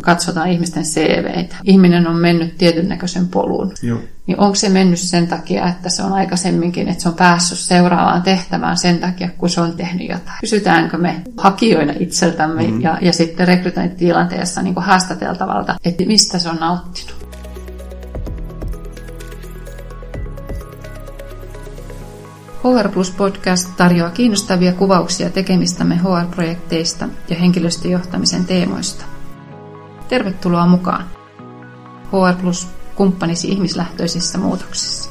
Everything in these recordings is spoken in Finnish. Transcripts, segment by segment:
katsotaan ihmisten CVitä, ihminen on mennyt tietyn näköisen polun, Joo. niin onko se mennyt sen takia, että se on aikaisemminkin, että se on päässyt seuraavaan tehtävään sen takia, kun se on tehnyt jotain. Kysytäänkö me hakijoina itseltämme mm. ja, ja sitten rekrytointitilanteessa niin kuin haastateltavalta, että mistä se on nauttinut. HR Plus Podcast tarjoaa kiinnostavia kuvauksia tekemistämme HR-projekteista ja henkilöstöjohtamisen teemoista. Tervetuloa mukaan! HR Plus kumppanisi ihmislähtöisissä muutoksissa.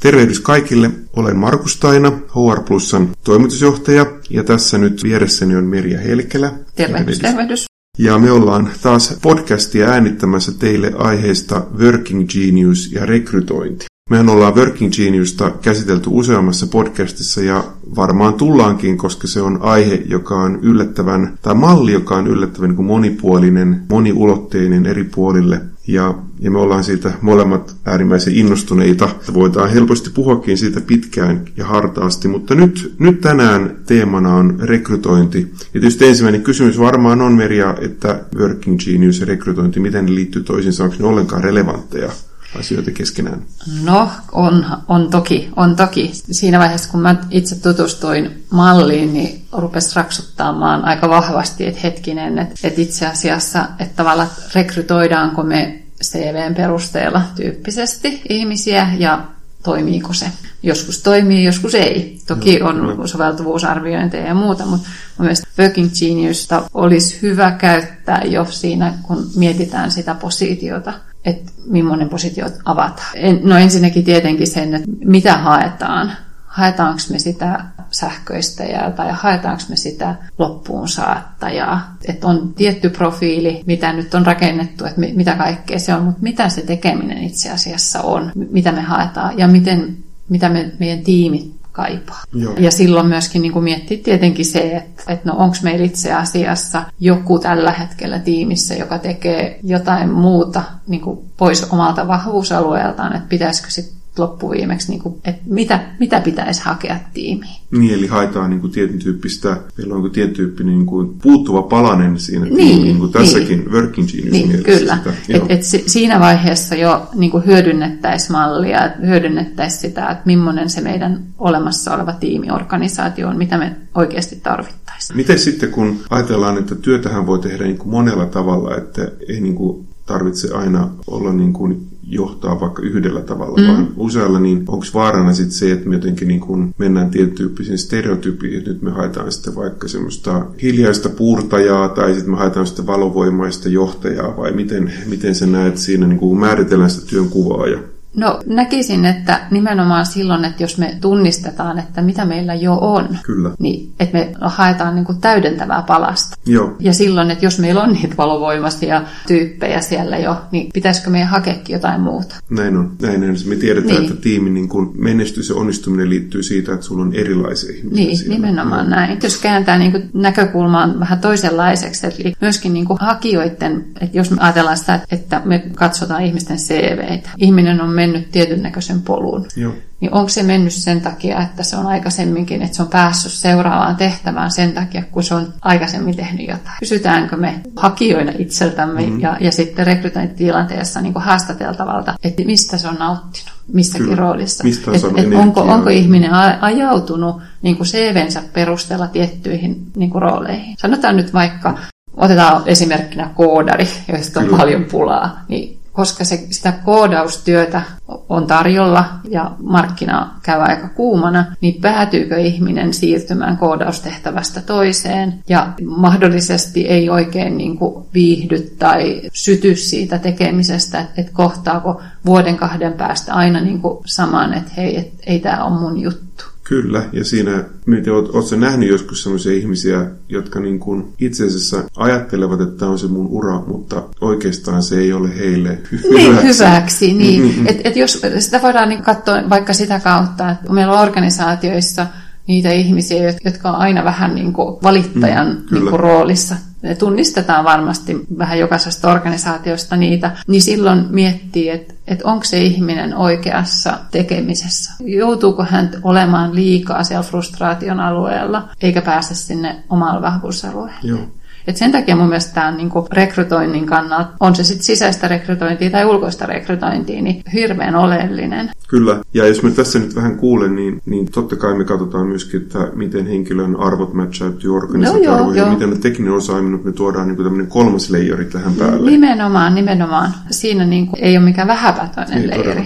Tervehdys kaikille, olen Markus Taina, HR Plusan toimitusjohtaja ja tässä nyt vieressäni on Merja Helkelä. Tervehdys, tervehdys. Ja me ollaan taas podcastia äänittämässä teille aiheesta Working Genius ja rekrytointi. Mehän ollaan Working Geniusta käsitelty useammassa podcastissa ja varmaan tullaankin, koska se on aihe, joka on yllättävän, tai malli, joka on yllättävän niin monipuolinen, moniulotteinen eri puolille. Ja, ja me ollaan siitä molemmat äärimmäisen innostuneita. Voidaan helposti puhuakin siitä pitkään ja hartaasti, mutta nyt, nyt tänään teemana on rekrytointi. Ja tietysti ensimmäinen kysymys varmaan on, Merja, että Working Genius ja rekrytointi, miten ne liittyy toisiinsa, onko ne ollenkaan relevantteja? Asioita keskenään? No, on, on toki, on toki. Siinä vaiheessa, kun mä itse tutustuin malliin, niin rupesi raksuttamaan aika vahvasti, että hetkinen, että, että itse asiassa, että tavallaan rekrytoidaanko me CVn perusteella tyyppisesti ihmisiä ja toimiiko se. Joskus toimii, joskus ei. Toki on soveltuvuusarviointeja ja muuta, mutta mielestäni Working Geniusta olisi hyvä käyttää jo siinä, kun mietitään sitä positiota että millainen positio avataan. No ensinnäkin tietenkin sen, että mitä haetaan. Haetaanko me sitä sähköistäjää tai haetaanko me sitä loppuun saattajaa. Että on tietty profiili, mitä nyt on rakennettu, että mitä kaikkea se on, mutta mitä se tekeminen itse asiassa on, mitä me haetaan ja miten, mitä me, meidän tiimit kaipaa. Joo. Ja silloin myöskin niin miettii tietenkin se, että, että no onko meillä itse asiassa joku tällä hetkellä tiimissä, joka tekee jotain muuta niin kuin pois omalta vahvuusalueeltaan, että pitäisikö sitten loppuviimeksi, niin kuin, että mitä, mitä pitäisi hakea tiimiin. Niin, eli haetaan niin kuin tietyn tyyppistä, meillä on tietyn tyyppinen niin kuin puuttuva palanen siinä niin, tiimiin, niin kuin tässäkin niin, Working Genius niin, Kyllä, että et siinä vaiheessa jo niin kuin hyödynnettäisiin mallia, hyödynnettäisiin sitä, että millainen se meidän olemassa oleva tiimiorganisaatio on, mitä me oikeasti tarvittaisiin. Miten sitten, kun ajatellaan, että työtähän voi tehdä niin kuin monella tavalla, että ei niin kuin tarvitse aina olla niin kuin johtaa vaikka yhdellä tavalla, mm. vaan usealla, niin onko vaarana sitten se, että me jotenkin niin kun mennään tietyn tyyppisiin stereotypiin, että nyt me haetaan sitten vaikka semmoista hiljaista puurtajaa tai sitten me haetaan sitten valovoimaista johtajaa vai miten, miten sä näet siinä, niin kun määritellään sitä työn kuvaa ja No näkisin, että nimenomaan silloin, että jos me tunnistetaan, että mitä meillä jo on, Kyllä. niin että me haetaan niin kuin täydentävää palasta. Joo. Ja silloin, että jos meillä on niitä valovoimaisia tyyppejä siellä jo, niin pitäisikö meidän hakeekin jotain muuta? Näin on. Näin on. Me tiedetään, niin. että tiimin niin kuin menestys ja onnistuminen liittyy siitä, että sulla on erilaisia ihmisiä Niin, siellä. nimenomaan no. näin. Jos kääntää niin kuin näkökulmaan vähän toisenlaiseksi, eli myöskin niin kuin hakijoiden, että jos me ajatellaan sitä, että me katsotaan ihmisten CVitä, ihminen on mennyt tietyn näköisen polun. Joo. Niin onko se mennyt sen takia, että se on aikaisemminkin, että se on päässyt seuraavaan tehtävään sen takia, kun se on aikaisemmin tehnyt jotain. Kysytäänkö me hakijoina itseltämme mm-hmm. ja, ja sitten rekrytointitilanteessa niin haastateltavalta, että mistä se on nauttinut missäkin Kyllä. roolissa. Mistä et, et onko, onko ihminen ajautunut niin kuin CVnsä perusteella tiettyihin niin kuin rooleihin. Sanotaan nyt vaikka, otetaan esimerkkinä koodari, joista on Kyllä. paljon pulaa, niin koska se, sitä koodaustyötä on tarjolla ja markkina käy aika kuumana, niin päätyykö ihminen siirtymään koodaustehtävästä toiseen ja mahdollisesti ei oikein niin kuin viihdy tai syty siitä tekemisestä, että kohtaako vuoden kahden päästä aina niin kuin saman, että hei, et, ei tämä ole mun juttu. Kyllä, ja siinä, miten oot, ootko nähnyt joskus sellaisia ihmisiä, jotka niin kuin itse asiassa ajattelevat, että tämä on se mun ura, mutta oikeastaan se ei ole heille hyväksi. Niin, hyväksi, niin. Mm-hmm. Et, et jos, sitä voidaan niin katsoa vaikka sitä kautta, että meillä on organisaatioissa niitä ihmisiä, jotka on aina vähän niin kuin valittajan mm, niin kuin roolissa. Me tunnistetaan varmasti vähän jokaisesta organisaatiosta niitä, niin silloin miettii, että että onko se ihminen oikeassa tekemisessä. Joutuuko hän olemaan liikaa siellä frustraation alueella, eikä pääse sinne omalle vahvuusalueelle. Joo. Et sen takia mun mielestä tämä niin rekrytoinnin kannalta, on se sitten sisäistä rekrytointia tai ulkoista rekrytointia, niin hirveän oleellinen. Kyllä, ja jos me tässä nyt vähän kuulen, niin, niin totta kai me katsotaan myöskin, että miten henkilön arvot matchautuu organisaatioarvoihin, no, miten tekninen osaaminen, me tuodaan niin tämmöinen kolmas leijeri tähän päälle. Nimenomaan, nimenomaan. Siinä niin kuin ei ole mikään vähäpätöinen leijeri.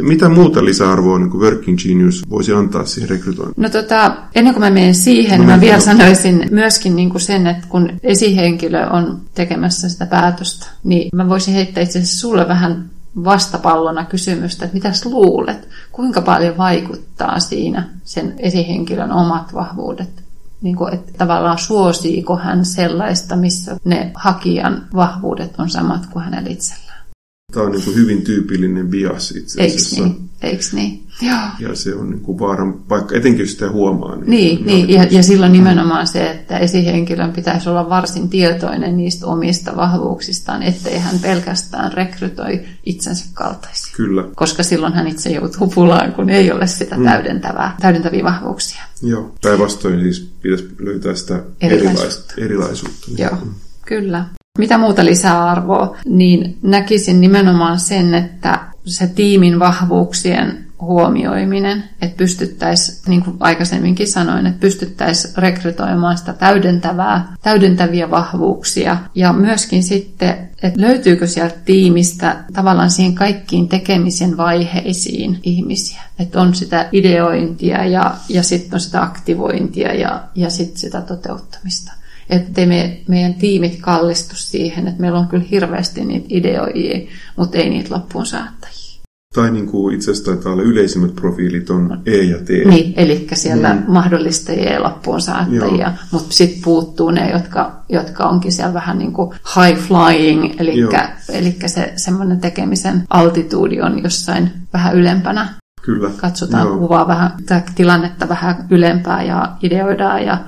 Mitä muuta lisäarvoa niin Working Genius voisi antaa siihen rekrytointiin? No tota, ennen kuin mä menen siihen, no, mä vielä sanoisin myöskin niin kuin sen, että kun esihenkilö on tekemässä sitä päätöstä, niin mä voisin heittää itse asiassa sulle vähän vastapallona kysymystä, että mitäs luulet, kuinka paljon vaikuttaa siinä sen esihenkilön omat vahvuudet? Niin kuin, että tavallaan suosiiko hän sellaista, missä ne hakijan vahvuudet on samat kuin hänellä itsellään? Tämä on niin kuin hyvin tyypillinen bias itse asiassa. Eikö niin? Eiks niin? Joo. Ja se on niin kuin vaaran paikka, etenkin jos sitä huomaa. Niin, niin, niin. Ja, ja silloin nimenomaan se, että esihenkilön pitäisi olla varsin tietoinen niistä omista vahvuuksistaan, ettei hän pelkästään rekrytoi itsensä kaltaisia. Kyllä. Koska silloin hän itse joutuu pulaan, kun ei ole sitä mm. täydentävää, täydentäviä vahvuuksia. Joo, päinvastoin siis pitäisi löytää sitä erilaisuutta. erilaisuutta. Joo, mm. kyllä. Mitä muuta lisäarvoa, niin näkisin nimenomaan sen, että se tiimin vahvuuksien huomioiminen, että pystyttäisiin, niin kuin aikaisemminkin sanoin, että pystyttäisiin rekrytoimaan sitä täydentävää, täydentäviä vahvuuksia ja myöskin sitten, että löytyykö sieltä tiimistä tavallaan siihen kaikkiin tekemisen vaiheisiin ihmisiä. Että on sitä ideointia ja, ja sitten on sitä aktivointia ja, ja sitten sitä toteuttamista ettei me, meidän tiimit kallistu siihen, että meillä on kyllä hirveästi niitä ideoijia, mutta ei niitä loppuun saattajia. Tai niin kuin itse asiassa taitaa olla yleisimmät profiilit on E ja T. Niin, eli siellä mm. mahdollistajia ja loppuun saattajia, mutta sitten puuttuu ne, jotka, jotka onkin siellä vähän niin kuin high flying, eli, se semmoinen tekemisen altituudi on jossain vähän ylempänä. Kyllä. Katsotaan Joo. kuvaa vähän, tilannetta vähän ylempää ja ideoidaan ja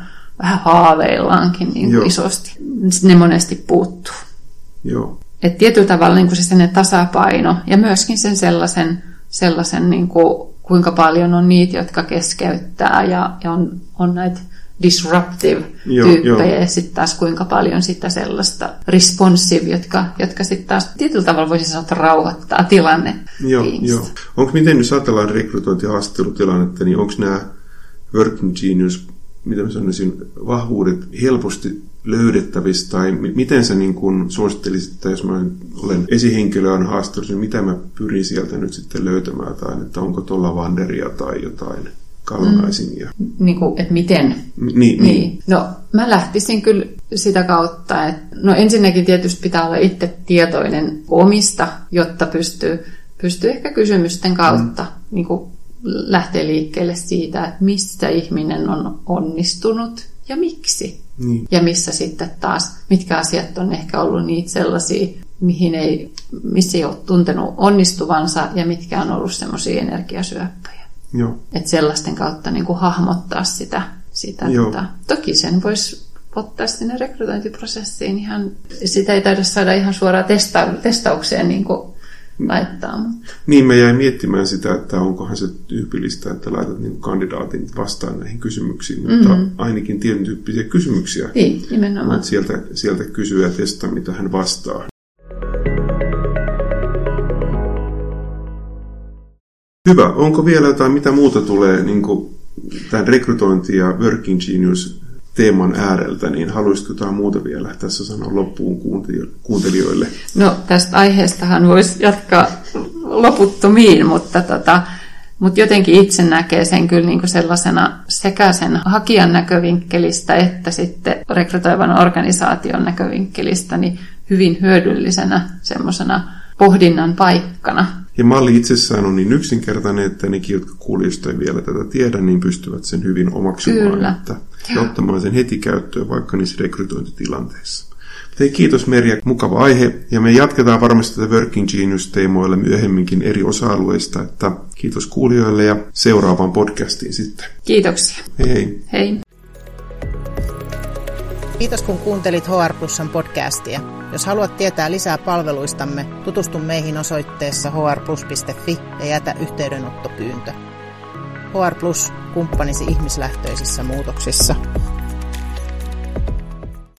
vähän haaveillaankin niin isosti. Ne monesti puuttuu. Joo. Et tietyllä tavalla niin kuin se tasapaino ja myöskin sen sellaisen, sellaisen niin kuin, kuinka paljon on niitä, jotka keskeyttää ja, ja on, on näitä disruptive-tyyppejä ja sitten taas kuinka paljon sitä sellaista responsive, jotka, jotka sitten taas tietyllä tavalla voisi sanoa, että rauhoittaa tilanne. Joo, joo. Onko miten, jos ajatellaan rekrytointi- ja haastattelutilannetta, niin onko nämä Working Genius mitä mä sanoisin, vahvuudet helposti löydettävissä, tai miten sä niin kun suosittelisit, että jos mä olen esihenkilöön haastattelussa, niin mitä mä pyrin sieltä nyt sitten löytämään, tai että onko tuolla Vanderia tai jotain kalonaisingia. Mm, niin kuin, että miten? Niin, niin. niin. No, mä lähtisin kyllä sitä kautta, että no ensinnäkin tietysti pitää olla itse tietoinen omista, jotta pystyy, pystyy ehkä kysymysten kautta mm. niin kuin lähtee liikkeelle siitä, että mistä ihminen on onnistunut ja miksi. Niin. Ja missä sitten taas, mitkä asiat on ehkä ollut niitä sellaisia, mihin ei, missä ei ole tuntenut onnistuvansa ja mitkä on ollut semmoisia energiasyöppöjä. Joo. Että sellaisten kautta niin kuin hahmottaa sitä. sitä Joo. Tota, toki sen voisi ottaa sinne rekrytointiprosessiin ihan, sitä ei taida saada ihan suoraan testa, testaukseen niin kuin laittaa. Mutta. Niin, mä jäin miettimään sitä, että onkohan se tyypillistä, että laitat niin kandidaatin vastaan näihin kysymyksiin, mutta mm-hmm. ainakin tietyn tyyppisiä kysymyksiä. Niin, nimenomaan. sieltä, sieltä kysyä ja testaa, mitä hän vastaa. Hyvä. Onko vielä jotain, mitä muuta tulee niin kuin tämän rekrytointi- ja working genius teeman ääreltä, niin haluaisitko jotain muuta vielä tässä sanoa loppuun kuuntelijoille? No tästä aiheestahan voisi jatkaa loputtomiin, mutta, tota, mutta jotenkin itse näkee sen kyllä niin kuin sellaisena sekä sen hakijan näkövinkkelistä että sitten rekrytoivan organisaation näkövinkkelistä niin hyvin hyödyllisenä semmoisena pohdinnan paikkana. Ja malli itsessään on niin yksinkertainen, että nekin, jotka kuulijoista ei vielä tätä tiedä, niin pystyvät sen hyvin omaksumaan. Kyllä. Että, ja ottamaan sen heti käyttöön vaikka niissä rekrytointitilanteissa. Hei, kiitos Merja, mukava aihe. Ja me jatketaan varmasti tätä Working Genius-teemoilla myöhemminkin eri osa-alueista. Että kiitos kuulijoille ja seuraavaan podcastiin sitten. Kiitoksia. Hei hei. Hei. Kiitos kun kuuntelit HR Plusan podcastia. Jos haluat tietää lisää palveluistamme, tutustu meihin osoitteessa hrplus.fi ja jätä yhteydenottopyyntö. HR Plus, kumppanisi ihmislähtöisissä muutoksissa.